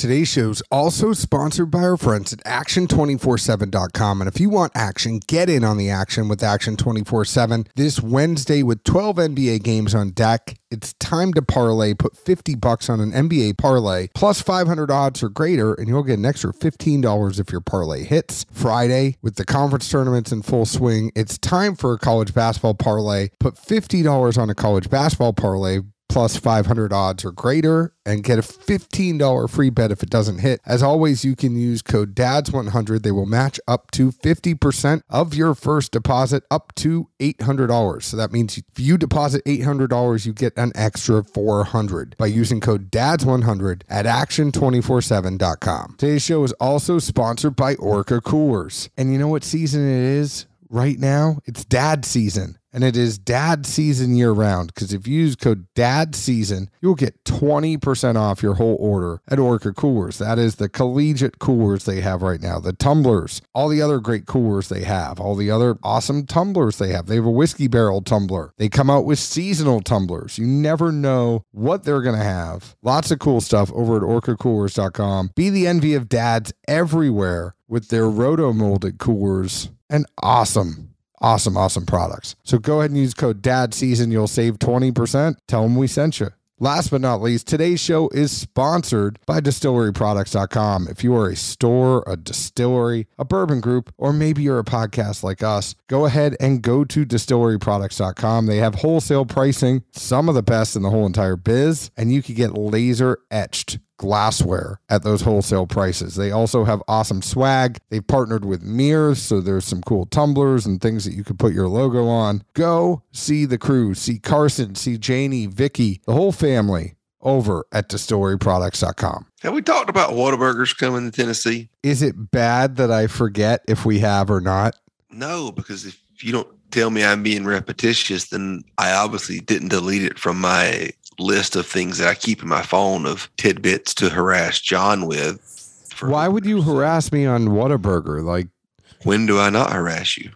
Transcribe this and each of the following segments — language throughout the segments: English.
Today's show is also sponsored by our friends at Action247.com. And if you want action, get in on the action with Action 24 7. This Wednesday, with 12 NBA games on deck, it's time to parlay. Put 50 bucks on an NBA parlay plus 500 odds or greater, and you'll get an extra $15 if your parlay hits. Friday, with the conference tournaments in full swing, it's time for a college basketball parlay. Put $50 on a college basketball parlay plus 500 odds or greater and get a $15 free bet if it doesn't hit. As always, you can use code DADS100. They will match up to 50% of your first deposit up to $800. So that means if you deposit $800, you get an extra 400 by using code DADS100 at action247.com. Today's show is also sponsored by Orca Coolers. And you know what season it is right now? It's dad season and it is dad season year round because if you use code dad season you'll get 20% off your whole order at orca coolers. That is the collegiate coolers they have right now the tumblers all the other great coolers they have all the other awesome tumblers they have. They have a whiskey barrel tumbler. They come out with seasonal tumblers. You never know what they're going to have. Lots of cool stuff over at orcacoolers.com be the envy of dads everywhere with their roto molded coolers and awesome awesome, awesome products. So go ahead and use code DAD season. You'll save 20%. Tell them we sent you. Last but not least, today's show is sponsored by distilleryproducts.com. If you are a store, a distillery, a bourbon group, or maybe you're a podcast like us, go ahead and go to distilleryproducts.com. They have wholesale pricing, some of the best in the whole entire biz, and you can get laser etched glassware at those wholesale prices. They also have awesome swag. They've partnered with mirrors, so there's some cool tumblers and things that you could put your logo on. Go see the crew, see Carson, see Janie, Vicky, the whole family over at distilleryproducts.com. Have we talked about Whataburgers coming to Tennessee? Is it bad that I forget if we have or not? No, because if you don't tell me I'm being repetitious, then I obviously didn't delete it from my list of things that I keep in my phone of tidbits to harass John with. Why would you harass me on Whataburger? Like, when do I not harass you?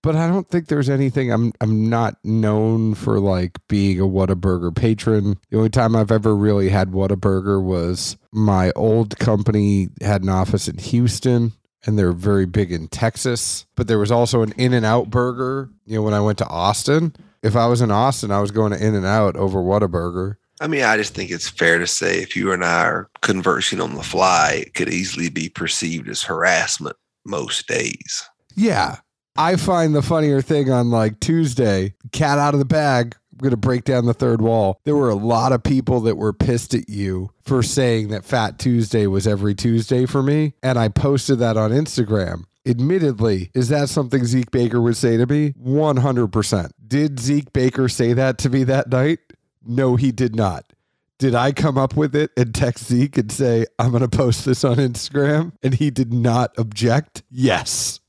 But I don't think there's anything. I'm I'm not known for like being a Whataburger patron. The only time I've ever really had Whataburger was my old company had an office in Houston and they're very big in Texas. But there was also an In and Out burger, you know, when I went to Austin. If I was in Austin, I was going to In and Out over Whataburger. I mean, I just think it's fair to say if you and I are conversing on the fly, it could easily be perceived as harassment most days. Yeah. I find the funnier thing on like Tuesday, cat out of the bag. I'm going to break down the third wall. There were a lot of people that were pissed at you for saying that Fat Tuesday was every Tuesday for me. And I posted that on Instagram. Admittedly, is that something Zeke Baker would say to me? 100%. Did Zeke Baker say that to me that night? No, he did not. Did I come up with it and text Zeke and say, I'm going to post this on Instagram? And he did not object? Yes.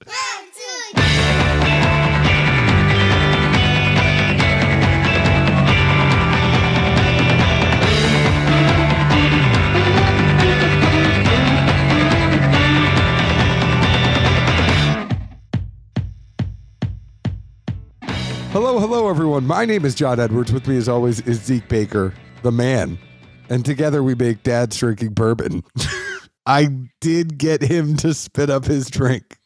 Hello, hello, everyone. My name is John Edwards. With me, as always, is Zeke Baker, the man. And together we make Dad's Drinking Bourbon. I did get him to spit up his drink.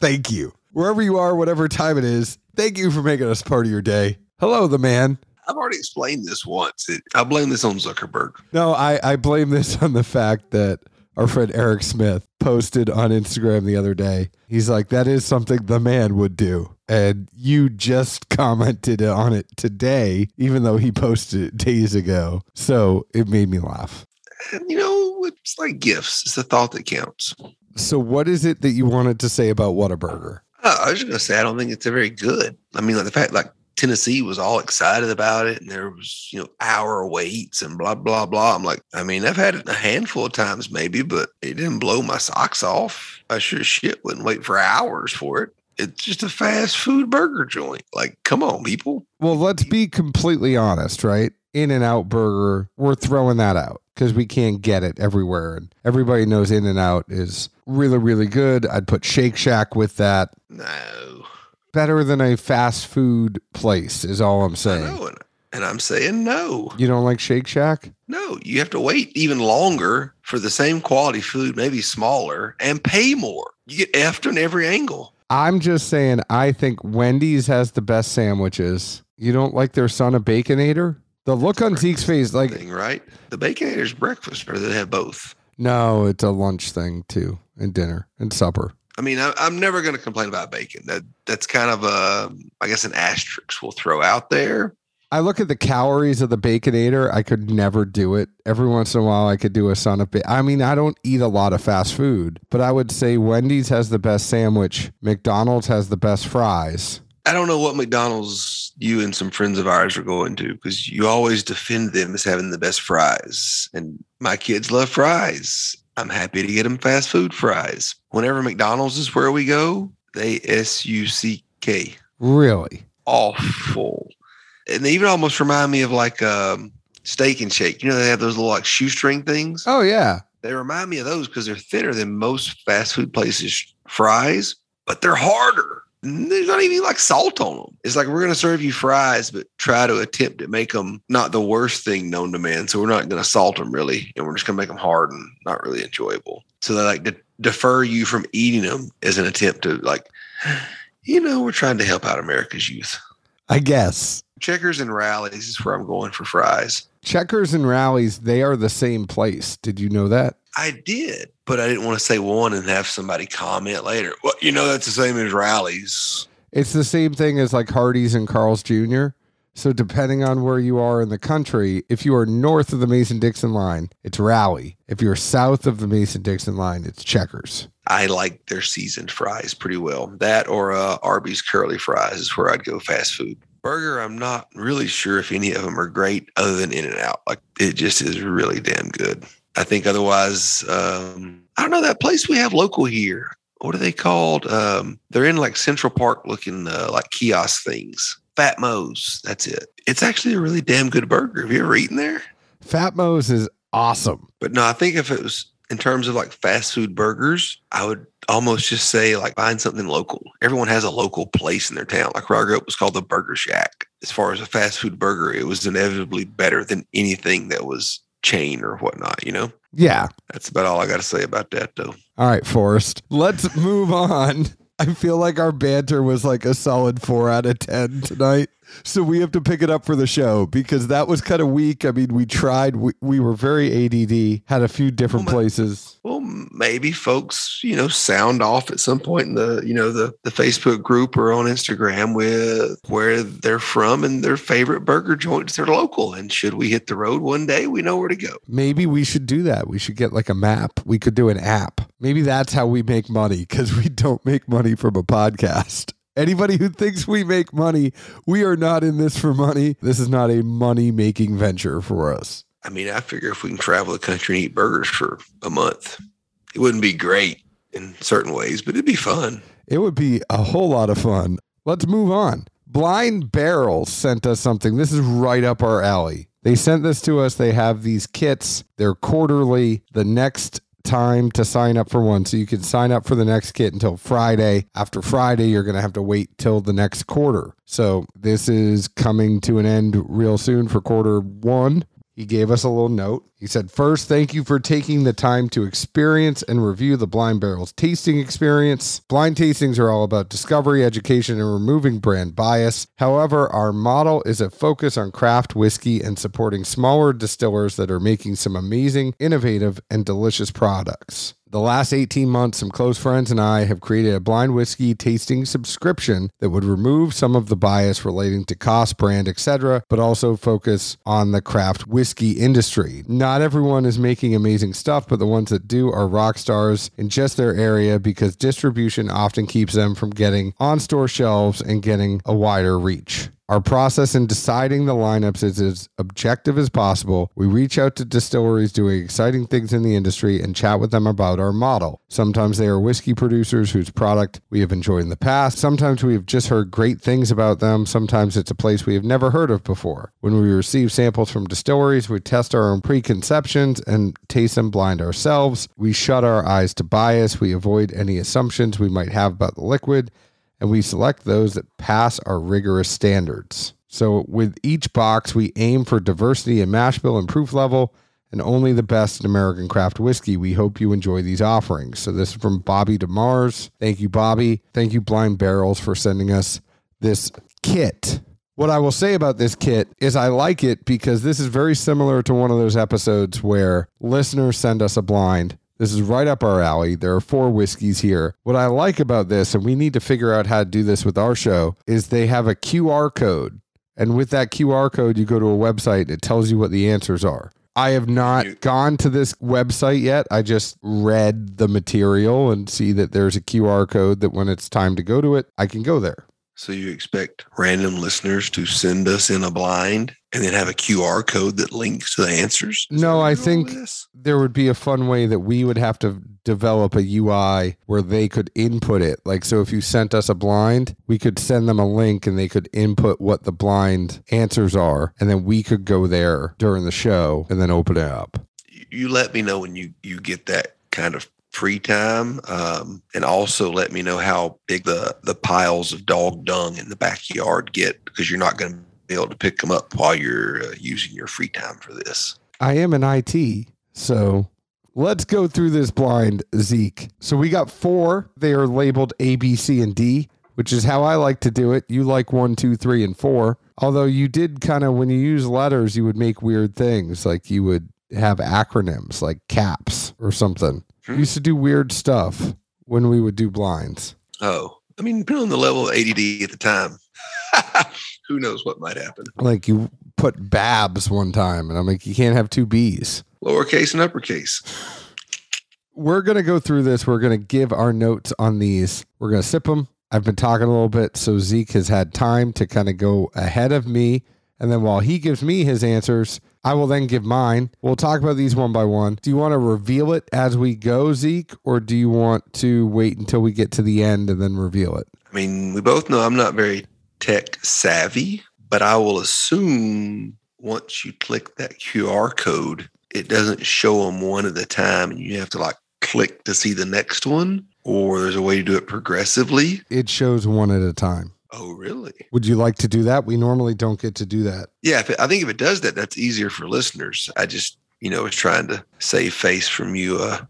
Thank you. Wherever you are, whatever time it is, thank you for making us part of your day. Hello, the man. I've already explained this once. It, I blame this on Zuckerberg. No, I, I blame this on the fact that our friend Eric Smith posted on Instagram the other day. He's like, that is something the man would do. And you just commented on it today, even though he posted it days ago. So it made me laugh. And, you know, it's like gifts. It's the thought that counts. So, what is it that you wanted to say about Whataburger? Uh, I was just going to say, I don't think it's a very good. I mean, like the fact, like Tennessee was all excited about it, and there was, you know, hour waits and blah blah blah. I'm like, I mean, I've had it a handful of times, maybe, but it didn't blow my socks off. I sure shit wouldn't wait for hours for it. It's just a fast food burger joint. Like, come on, people. Well, let's be completely honest, right? In and Out Burger, we're throwing that out because we can't get it everywhere. And everybody knows In and Out is really, really good. I'd put Shake Shack with that. No. Better than a fast food place, is all I'm saying. and I'm saying no. You don't like Shake Shack? No, you have to wait even longer for the same quality food, maybe smaller, and pay more. You get effed on every angle. I'm just saying, I think Wendy's has the best sandwiches. You don't like their son of Baconator? The look on Zeke's face, like, Thing, right? The Baconator's breakfast, or they have both? no, it's a lunch thing too, and dinner and supper. I mean, I, I'm never going to complain about bacon. That that's kind of a, I guess, an asterisk we'll throw out there. I look at the calories of the Baconator. I could never do it. Every once in a while, I could do a son of bacon. I mean, I don't eat a lot of fast food, but I would say Wendy's has the best sandwich. McDonald's has the best fries. I don't know what McDonald's you and some friends of ours are going to because you always defend them as having the best fries. And my kids love fries. I'm happy to get them fast food fries. Whenever McDonald's is where we go, they S U C K. Really? Awful. And they even almost remind me of like um, steak and shake. You know, they have those little like shoestring things. Oh, yeah. They remind me of those because they're thinner than most fast food places' fries, but they're harder. There's not even like salt on them. It's like we're going to serve you fries, but try to attempt to make them not the worst thing known to man. So we're not going to salt them really, and we're just going to make them hard and not really enjoyable. So they like to defer you from eating them as an attempt to like, you know, we're trying to help out America's youth. I guess. Checkers and Rally's is where I'm going for fries. Checkers and Rally's, they are the same place. Did you know that? I did, but I didn't want to say one and have somebody comment later. Well, you know, that's the same as Rally's. It's the same thing as like Hardee's and Carl's Jr. So depending on where you are in the country, if you are north of the Mason Dixon line, it's Rally. If you're south of the Mason Dixon line, it's Checkers. I like their seasoned fries pretty well. That or uh, Arby's curly fries is where I'd go fast food. Burger, I'm not really sure if any of them are great other than In and Out. Like it just is really damn good. I think otherwise, um, I don't know that place we have local here. What are they called? Um, they're in like Central Park looking uh, like kiosk things. Fat Mo's. That's it. It's actually a really damn good burger. Have you ever eaten there? Fat Mo's is awesome. But no, I think if it was in terms of like fast food burgers, I would almost just say like find something local. Everyone has a local place in their town. Like where I grew up was called the Burger Shack. As far as a fast food burger, it was inevitably better than anything that was chain or whatnot, you know? Yeah. That's about all I got to say about that though. All right, Forrest. Let's move on. I feel like our banter was like a solid four out of 10 tonight. So we have to pick it up for the show because that was kind of weak. I mean, we tried, we, we were very ADD, had a few different Well, places. Well, maybe folks, you know, sound off at some point in the, you know, the the Facebook group or on Instagram with where they're from and their favorite burger joints they're local. And should we hit the road one day, we know where to go. Maybe we should do that. We should get like a map. We could do an app. Maybe that's how we make money because we don't make money from a podcast. Anybody who thinks we make money, we are not in this for money. This is not a money making venture for us. I mean, I figure if we can travel the country and eat burgers for a month, it wouldn't be great in certain ways, but it'd be fun. It would be a whole lot of fun. Let's move on. Blind Barrel sent us something. This is right up our alley. They sent this to us. They have these kits. They're quarterly. The next time to sign up for one. So you can sign up for the next kit until Friday. After Friday, you're going to have to wait till the next quarter. So this is coming to an end real soon for quarter one. He gave us a little note. He said, First, thank you for taking the time to experience and review the Blind Barrels tasting experience. Blind tastings are all about discovery, education, and removing brand bias. However, our model is a focus on craft whiskey and supporting smaller distillers that are making some amazing, innovative, and delicious products. The last 18 months, some close friends and I have created a blind whiskey tasting subscription that would remove some of the bias relating to cost, brand, etc., but also focus on the craft whiskey industry. Not everyone is making amazing stuff, but the ones that do are rock stars in just their area because distribution often keeps them from getting on store shelves and getting a wider reach. Our process in deciding the lineups is as objective as possible. We reach out to distilleries doing exciting things in the industry and chat with them about our model. Sometimes they are whiskey producers whose product we have enjoyed in the past. Sometimes we have just heard great things about them. Sometimes it's a place we have never heard of before. When we receive samples from distilleries, we test our own preconceptions and taste them blind ourselves. We shut our eyes to bias. We avoid any assumptions we might have about the liquid and we select those that pass our rigorous standards. So, with each box, we aim for diversity in mash bill and proof level and only the best in American craft whiskey. We hope you enjoy these offerings. So this is from Bobby DeMars. Thank you, Bobby. Thank you, Blind Barrels, for sending us this kit. What I will say about this kit is I like it because this is very similar to one of those episodes where listeners send us a blind. This is right up our alley. There are four whiskeys here. What I like about this, and we need to figure out how to do this with our show, is they have a QR code. And with that QR code, you go to a website and it tells you what the answers are. I have not gone to this website yet. I just read the material and see that there's a QR code that when it's time to go to it, I can go there. So you expect random listeners to send us in a blind and then have a QR code that links to the answers? Is No, I what you're going think- this? There would be a fun way that we would have to develop a UI where they could input it. Like, so if you sent us a blind, we could send them a link and they could input what the blind answers are. And then we could go there during the show and then open it up. You- you let me know when you you get that kind of free time um, and also let me know how big the the piles of dog dung in the backyard get because you're not going to be able to pick them up while you're uh, using your free time for this I am an IT, so let's go through this blind, Zeke. So we got four. They are labeled A, B, C, and D, which is how I like to do it. You like one, two, three, and four. Although you did kind of, when you use letters, you would make weird things. Like you would have acronyms like CAPS or something. You Hmm. used to do weird stuff when we would do blinds. oh i mean depending on the level of add at the time who knows what might happen Like you put Babs one time, and I'm like, you can't have two B's. lowercase and uppercase we're going to go through this. We're going to give our notes on these. We're going to sip them. I've been talking a little bit, so Zeke has had time to kind of go ahead of me. And then while he gives me his answers, I will then give mine. We'll talk about these one by one. Do you want to reveal it as we go, Zeke, or do you want to wait until we get to the end and then reveal it? I mean, we both know I'm not very tech savvy, but I will assume once you click that QR code, it doesn't show them one at a time and you have to like click to see the next one, or there's a way to do it progressively. It shows one at a time. Oh, really? Would you like to do that? We normally don't get to do that. Yeah, if it, I think if it does that, that's easier for listeners. I just, you know, was trying to save face from you, uh,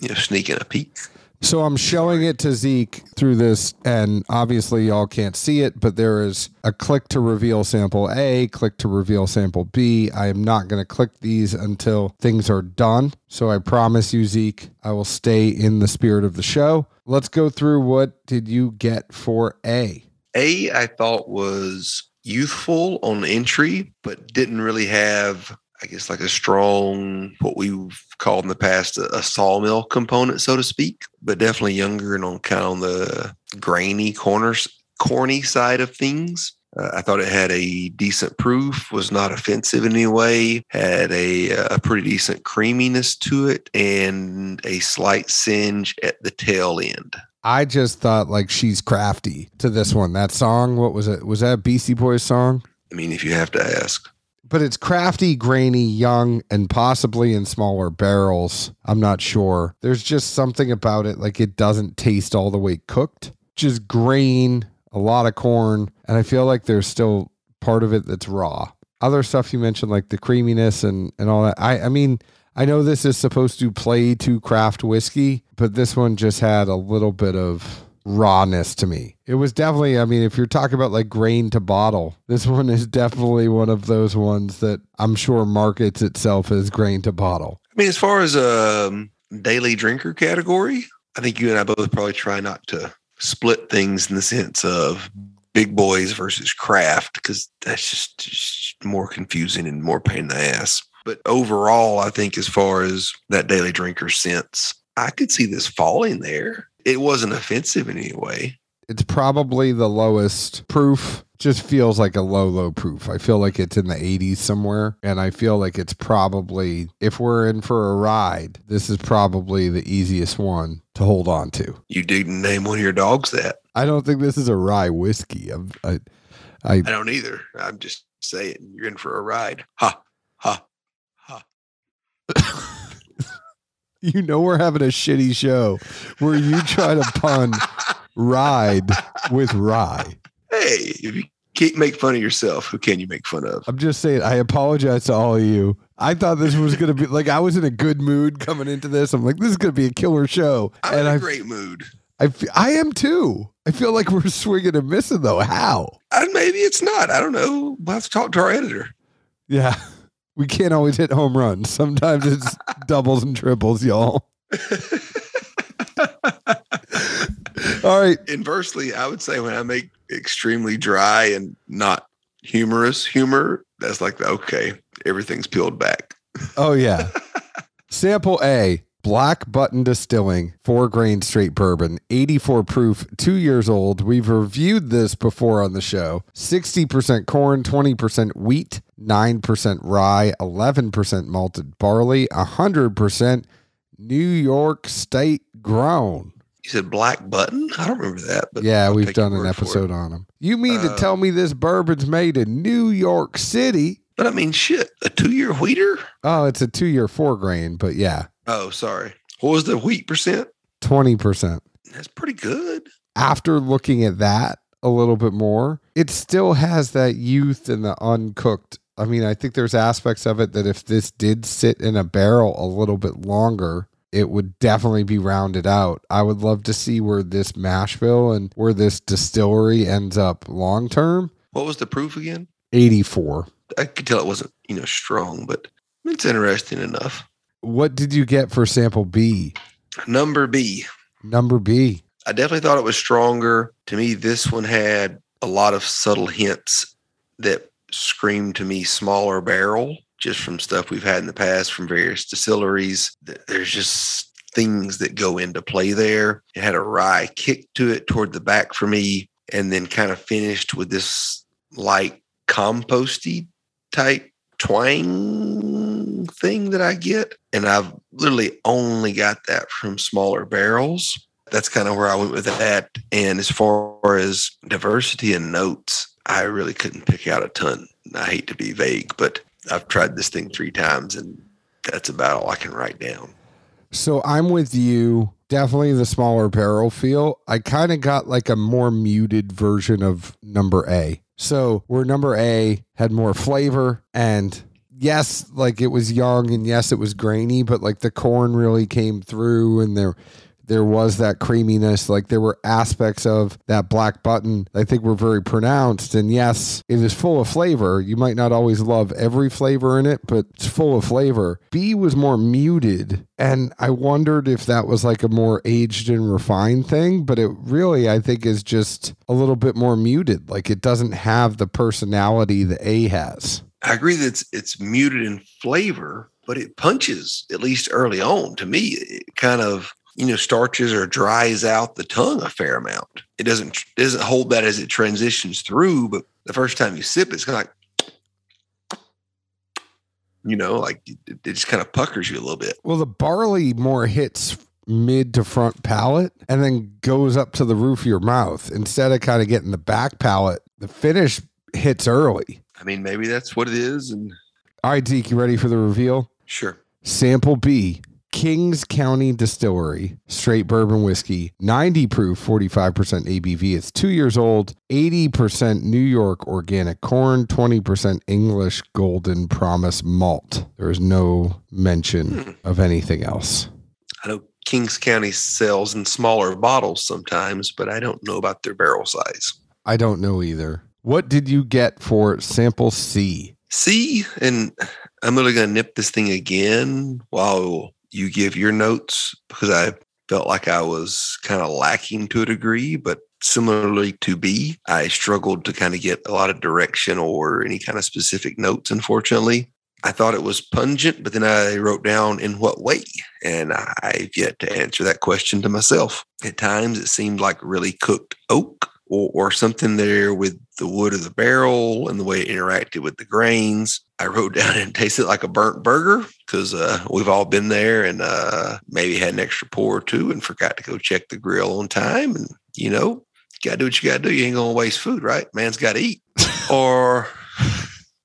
you know, sneaking a peek. So I'm showing it to Zeke through this, and obviously y'all can't see it, but there is a click to reveal sample A, click to reveal sample B. I am not going to click these until things are done. So I promise you, Zeke, I will stay in the spirit of the show. Let's go through what did you get for A? A, I thought was youthful on entry, but didn't really have, I guess, like a strong, what we've called in the past a, a sawmill component, so to speak, but definitely younger and on kind of on the grainy corners, corny side of things. Uh, I thought it had a decent proof, was not offensive in any way, had a, a pretty decent creaminess to it, and a slight singe at the tail end. I just thought like she's crafty to this one. That song, what was it? Was that a Beastie Boys song? I mean, if you have to ask. But it's crafty, grainy, young, and possibly in smaller barrels. I'm not sure. There's just something about it, like it doesn't taste all the way cooked. Just grain, a lot of corn, and I feel like there's still part of it that's raw. Other stuff you mentioned, like the creaminess and and all that. I I mean, I know this is supposed to play to craft whiskey, but this one just had a little bit of rawness to me. It was definitely, I mean, if you're talking about like grain to bottle, this one is definitely one of those ones that I'm sure markets itself as grain to bottle. I mean, as far as a um, daily drinker category, I think you and I both probably try not to split things in the sense of big boys versus craft because that's just, just more confusing and more pain in the ass. But overall, I think as far as that daily drinker sense, I could see this falling there. It wasn't offensive in any way. It's probably the lowest proof. Just feels like a low, low proof. I feel like it's in the 80s somewhere. And I feel like it's probably, if we're in for a ride, this is probably the easiest one to hold on to. You didn't name one of your dogs that. I don't think this is a rye whiskey. I'm, I, I, I don't either. I'm just saying you're in for a ride. Ha, ha, ha. you know, we're having a shitty show where you try to pun ride with rye. Hey, if you can't make fun of yourself, who can you make fun of? I'm just saying, I apologize to all of you. I thought this was going to be like I was in a good mood coming into this. I'm like, this is going to be a killer show, I'm and in a I, great mood. I, I am too. I feel like we're swinging and missing though. How? And maybe it's not. I don't know. We'll have to talk to our editor. Yeah, we can't always hit home runs. Sometimes it's doubles and triples, y'all. All right, Inversely, I would say when I make extremely dry and not humorous humor, that's like the okay, everything's peeled back. Oh yeah. Sample A, Black Button Distilling, four grain straight bourbon, 84 proof, two years old. We've reviewed this before on the show. 60% corn, 20% wheat, 9% rye, 11% malted barley, 100% New York State grown. You said black button? I don't remember that. But yeah, we've done an word for it. episode on them. You mean to Uh, tell me this bourbon's made in New York City? But I mean, shit, a two-year wheater? Oh, it's a two year four grain, but yeah, Oh, sorry. What was the wheat percent? 20%. That's pretty good. after looking at that a little bit more, it still has that youth and the uncooked. I mean, I think there's aspects of it that if this did sit in a barrel a little bit longer, it would definitely be rounded out. I would love to see where this mash bill and where this distillery ends up long term. What was the proof again? 84. I could tell it wasn't, you know, strong, but it's interesting enough. What did you get for sample B? Number B. Number B. I definitely thought it was stronger. To me, this one had a lot of subtle hints that screamed to me smaller barrel, just from stuff we've had in the past from various distilleries. There's just things that go into play there. It had a rye kick to it toward the back for me, and then kind of finished with this light composty type twang thing that I get. And I've literally only got that from smaller barrels. That's kind of where I went with that. And as far as diversity and notes, I really couldn't pick out a ton. I hate to be vague, but I've tried this thing three times and that's about all I can write down. So I'm with you. Definitely the smaller barrel feel. I kind of got like a more muted version of number A. So where number A had more flavor and yes, like it was young and yes, it was grainy, but like the corn really came through and there there was that creaminess. Like there were aspects of that black button I think were very pronounced. And yes, it is full of flavor. You might not always love every flavor in it, but it's full of flavor. B was more muted. And I wondered if that was like a more aged and refined thing, but it really, I think, is just a little bit more muted. Like it doesn't have the personality that A has. I agree that it's it's muted in flavor, but it punches at least early on. To me, it kind of you know starches or dries out the tongue a fair amount. It doesn't it doesn't hold that as it transitions through, but the first time you sip, it's kind of like you know, like it, it just kind of puckers you a little bit. Well, the barley more hits mid to front palate and then goes up to the roof of your mouth instead of kind of getting the back palate. The finish hits early. I mean, maybe that's what it is, and All right, Zeke, you ready for the reveal? sure. Sample B, Kings County Distillery, straight bourbon whiskey, 90 proof, 45% ABV. It's two years old, 80% New York organic corn, 20% English golden promise malt. There is no mention hmm. of anything else. I know Kings County sells in smaller bottles sometimes, but I don't know about their barrel size. I don't know either. What did you get for sample C? C, and I'm really going to nip this thing again while you give your notes because I felt like I was kind of lacking to a degree, but similarly to B, I struggled to kind of get a lot of direction or any kind of specific notes, unfortunately. I thought it was pungent, but then I wrote down in what way. And I've yet to answer that question to myself. At times, it seemed like really cooked oak or, or something there with the wood of the barrel and the way it interacted with the grains. I wrote down and tasted like a burnt burger because uh, we've all been there and uh, maybe had an extra pour or two and forgot to go check the grill on time. And, you know, you got to do what you got to do. You ain't going to waste food, right? Man's got to eat. or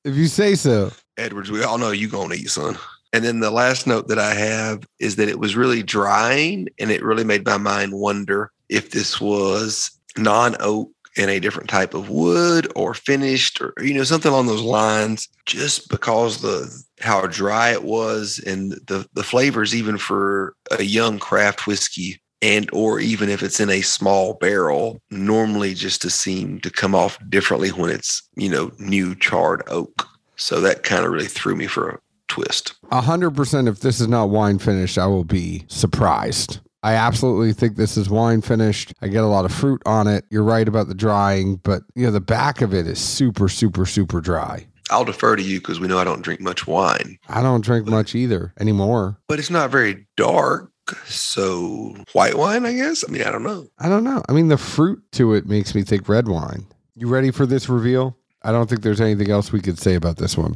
If you say so. Edwards, we all know you gonna eat, son. And then the last note that I have is that it was really drying, and it really made my mind wonder if this was non-oak and a different type of wood or finished or you know something along those lines just because the how dry it was and the the flavors even for a young craft whiskey and or even if it's in a small barrel normally just to seem to come off differently when it's you know new charred oak so that kind of really threw me for a twist A hundred percent. If this is not wine finished, I will be surprised. I absolutely think this is wine finished. I get a lot of fruit on it. You're right about the drying, but you know the back of it is super, super, super dry. i'll defer to you because we know i don't drink much wine I don't drink much either anymore. but it's not very dark so white wine i guess i mean i don't know I don't know. I mean, the fruit to it makes me think red wine. You ready for this reveal? I don't think there's anything else we could say about this one.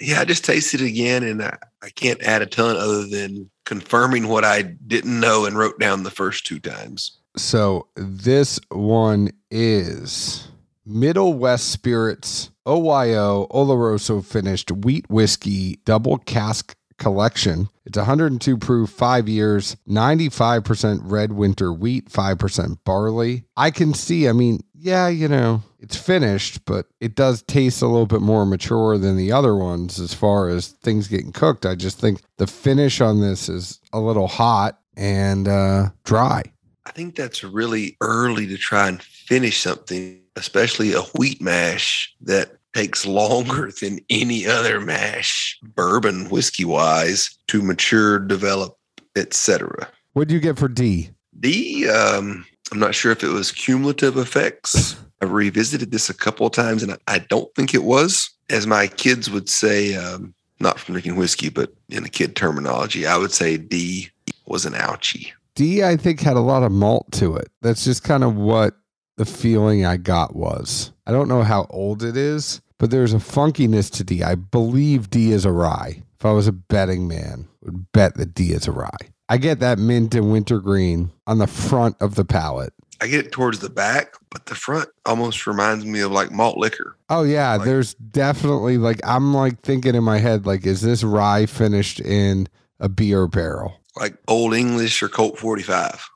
Yeah i just tasted it again and I, I can't add a ton other than confirming what i didn't know and wrote down the first two times. So this one is Middle West Spirits OYO Oloroso finished wheat whiskey double cask collection. It's 102 proof, five years, 95% red winter wheat, 5% barley. I can see, I mean, yeah, you know, it's finished, but it does taste a little bit more mature than the other ones as far as things getting cooked. I just think the finish on this is a little hot and uh, dry. I think that's really early to try and finish something, especially a wheat mash that takes longer than any other mash, bourbon whiskey wise, to mature, develop, etc. What do you get for D? D, um, I'm not sure if it was cumulative effects. I revisited this a couple of times, and I, I don't think it was. As my kids would say, um, not from drinking whiskey, but in the kid terminology, I would say D was an ouchie. D, I think, had a lot of malt to it. That's just kind of what the feeling I got was. I don't know how old it is, but there's a funkiness to D. I believe D is a rye. If I was a betting man, I would bet that D is a rye. I get that mint and wintergreen on the front of the palate. I get it towards the back, but the front almost reminds me of like malt liquor. Oh yeah, Like- there's definitely like I'm like thinking in my head like is this rye finished in a beer barrel? like Old English or Colt 45.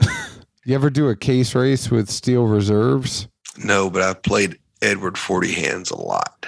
You ever do a case race with steel reserves? No, but I've played Edward 40 hands a lot.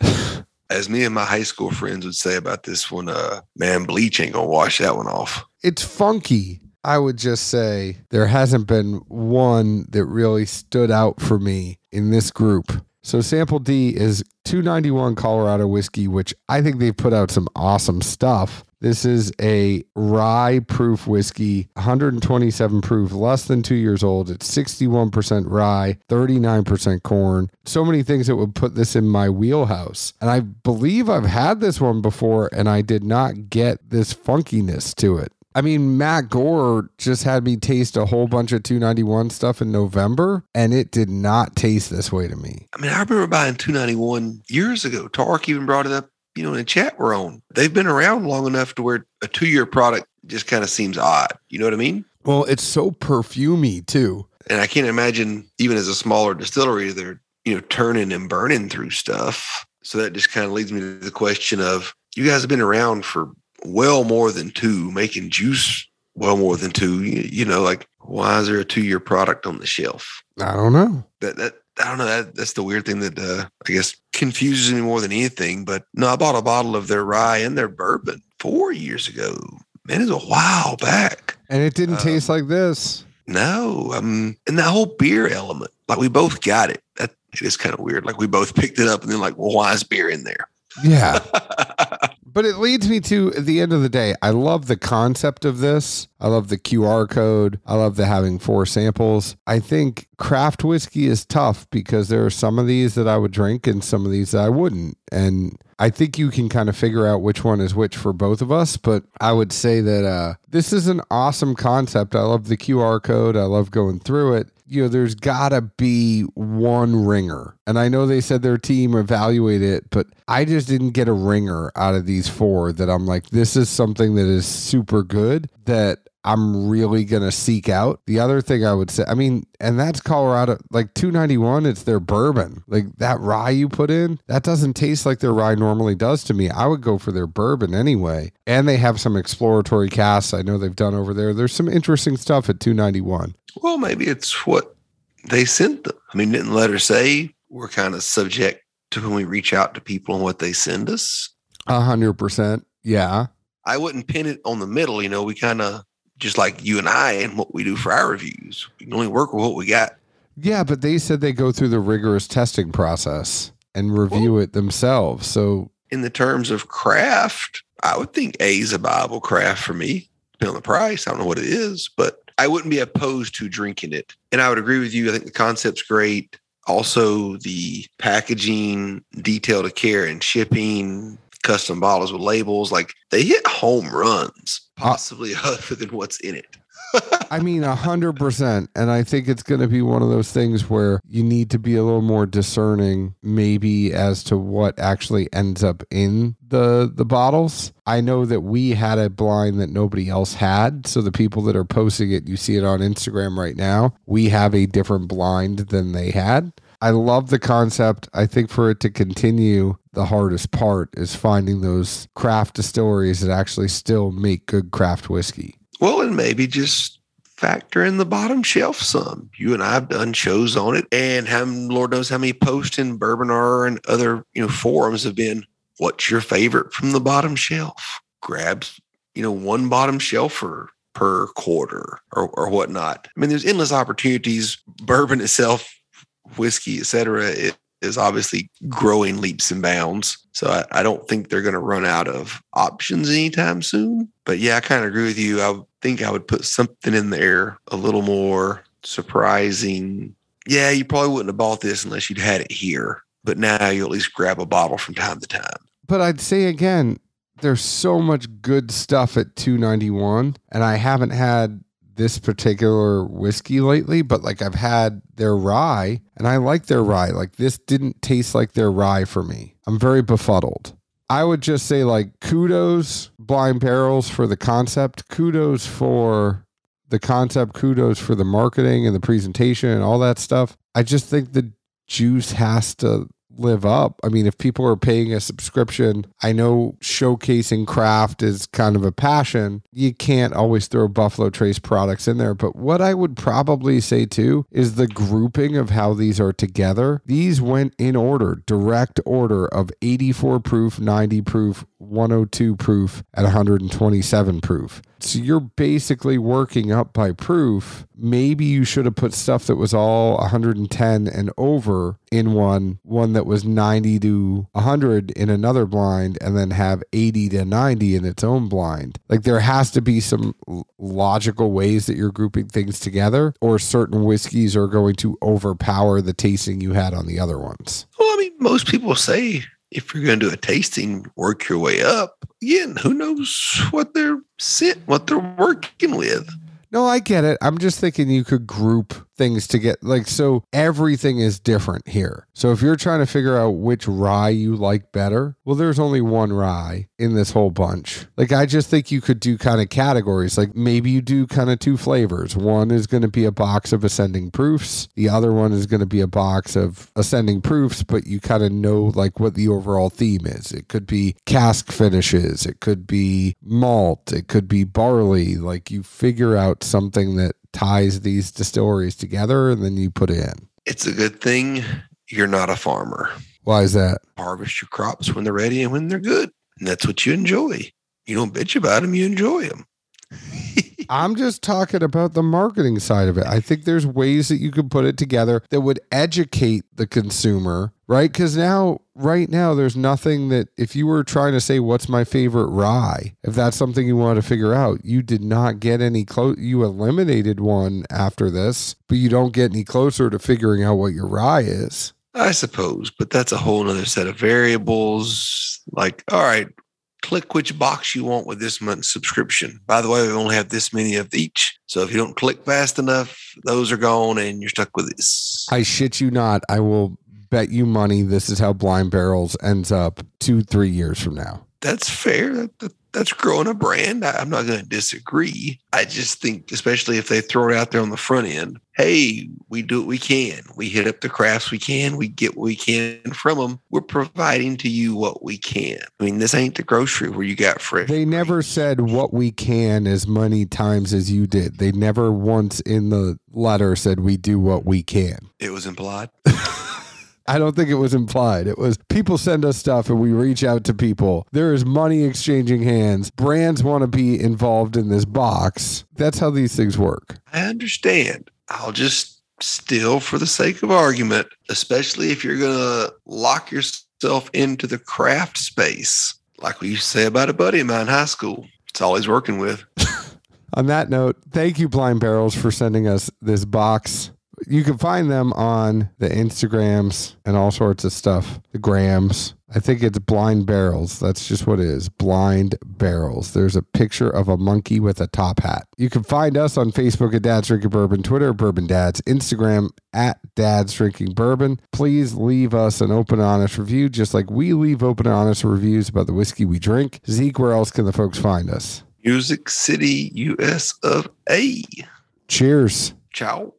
As me and my high school friends would say about this one, uh, man, bleach ain't gonna wash that one off. It's funky. I would just say there hasn't been one that really stood out for me in this group. So sample D is 291 Colorado whiskey, which I think they've put out some awesome stuff. This is a rye proof whiskey, 127 proof, less than two years old. It's 61% rye, 39% corn. So many things that would put this in my wheelhouse. And I believe I've had this one before and I did not get this funkiness to it. I mean, Matt Gore just had me taste a whole bunch of 291 stuff in November, and it did not taste this way to me. I mean, I remember buying 291 years ago. Tark even brought it up, you know, in the chat we're on. They've been around long enough to where a two year product just kind of seems odd. You know what I mean? Well, it's so perfumey too. And I can't imagine, even as a smaller distillery, they're, you know, turning and burning through stuff. So that just kind of leads me to the question of you guys have been around for well more than two, making juice well more than two. You, you know, like why is there a two year product on the shelf? I don't know. That that I don't know. That that's the weird thing that uh, I guess confuses me more than anything. But no, I bought a bottle of their rye and their bourbon four years ago. Man, it's a while back. And it didn't Um, taste like this. No, um, and that whole beer element, like we both got it. That it is kind of weird. Like we both picked it up and then like, well, why is beer in there? Yeah. But it leads me to the end of the day, I love the concept of this. I love the QR code. I love the having four samples. I think craft whiskey is tough because there are some of these that I would drink and some of these that I wouldn't. And I think you can kind of figure out which one is which for both of us. But I would say that uh, this is an awesome concept. I love the QR code. I love going through it you know, there's gotta be one ringer. And I know they said their team evaluated it, but I just didn't get a ringer out of these four that I'm like, this is something that is super good that I'm really gonna seek out. The other thing I would say, I mean, and that's Colorado, like 291, it's their bourbon. Like that rye you put in, that doesn't taste like their rye normally does to me. I would go for their bourbon anyway. And they have some exploratory casts I know they've done over there. There's some interesting stuff at 291. Well, maybe it's what they sent them. I mean, didn't let her say we're kind of subject to when we reach out to people and what they send us. A hundred percent. Yeah. I wouldn't pin it on the middle. You know, we kind of just like you and I and what we do for our reviews. We can only work with what we got. Yeah, but they said they go through the rigorous testing process and review it themselves. So In the terms of craft, I would think A is a viable craft for me, depending on the price. I don't know what it is, but I wouldn't be opposed to drinking it. And I would agree with you. I think the concept's great. Also, the packaging, detail to care and shipping, custom bottles with labels, like they hit home runs, Ah. possibly other than what's in it. I mean, a hundred percent. And I think it's going to be one of those things where you need to be a little more discerning, maybe as to what actually ends up in the the bottles. I know that we had a blind that nobody else had. So the people that are posting it, you see it on Instagram right now. We have a different blind than they had. I love the concept. I think for it to continue, the hardest part is finding those craft distilleries that actually still make good craft whiskey. Well, and maybe just factor in the bottom shelf some. You and I have done shows on it, and how Lord knows how many posts in Bourbon R and other you know forums have been. What's your favorite from the bottom shelf? Grabs you know one bottom shelfer per quarter or or whatnot. I mean, there's endless opportunities. Bourbon itself, whiskey, etc., it is obviously growing leaps and bounds. So I, I don't think they're going to run out of options anytime soon. But yeah, I kind of agree with you. I think I would put something in there a little more surprising. Yeah, you probably wouldn't have bought this unless you'd had it here. But now you at least grab a bottle from time to time. But I'd say again, there's so much good stuff at 291 and I haven't had this particular whiskey lately, but like I've had their rye and I like their rye. Like this didn't taste like their rye for me. I'm very befuddled. I would just say like kudos blind barrels for the concept, kudos for the concept, kudos for the marketing and the presentation and all that stuff. I just think the juice has to live up. I mean, if people are paying a subscription, I know showcasing craft is kind of a passion. You can't always throw Buffalo Trace products in there. But what I would probably say too is the grouping of how these are together. These went in order, direct order of 84 proof, 90 proof, 102 proof, at 127 proof. So you're basically working up by proof. Maybe you should have put stuff that was all 110 and over in one, one that was 90 to 100 in another blind, and then have 80 to 90 in its own blind. Like there has to be some logical ways that you're grouping things together, or certain whiskeys are going to overpower the tasting you had on the other ones. Well, I mean, most people say if you're going to do a tasting, work your way up. Again, who knows what they're sit, what they're working with. No, I get it. I'm just thinking you could group things to get like so everything is different here. So if you're trying to figure out which rye you like better, well there's only one rye in this whole bunch. Like I just think you could do kind of categories. Like maybe you do kind of two flavors. One is going to be a box of ascending proofs. The other one is going to be a box of ascending proofs, but you kind of know like what the overall theme is. It could be cask finishes, it could be malt, it could be barley. Like you figure out something that ties these distilleries together and then you put it in. It's a good thing you're not a farmer. Why is that? Harvest your crops when they're ready and when they're good. And that's what you enjoy. You don't bitch about them, you enjoy them. I'm just talking about the marketing side of it. I think there's ways that you could put it together that would educate the consumer, right? Because now, right now, there's nothing that if you were trying to say, What's my favorite rye? If that's something you want to figure out, you did not get any close. You eliminated one after this, but you don't get any closer to figuring out what your rye is. I suppose, but that's a whole other set of variables. Like, all right, click which box you want with this month's subscription. By the way, we only have this many of each. So if you don't click fast enough, those are gone and you're stuck with this. I shit you not. I will bet you money this is how Blind Barrels ends up two, three years from now. That's fair. That, that, that's growing a brand. I, I'm not going to disagree. I just think, especially if they throw it out there on the front end, hey, we do what we can. We hit up the crafts we can. We get what we can from them. We're providing to you what we can. I mean, this ain't the grocery where you got fresh. They never said what we can as many times as you did. They never once in the letter said we do what we can. It was implied. I don't think it was implied. It was people send us stuff and we reach out to people. There is money exchanging hands. Brands want to be involved in this box. That's how these things work. I understand. I'll just still, for the sake of argument, especially if you're going to lock yourself into the craft space, like we used to say about a buddy of mine in high school. It's all he's working with. On that note, thank you, Blind Barrels, for sending us this box. You can find them on the Instagrams and all sorts of stuff, the grams. I think it's Blind Barrels. That's just what it is Blind Barrels. There's a picture of a monkey with a top hat. You can find us on Facebook at Dad's Drinking Bourbon, Twitter, Bourbon Dads, Instagram at Dad's Drinking Bourbon. Please leave us an open, honest review, just like we leave open, honest reviews about the whiskey we drink. Zeke, where else can the folks find us? Music City, US of A. Cheers. Ciao.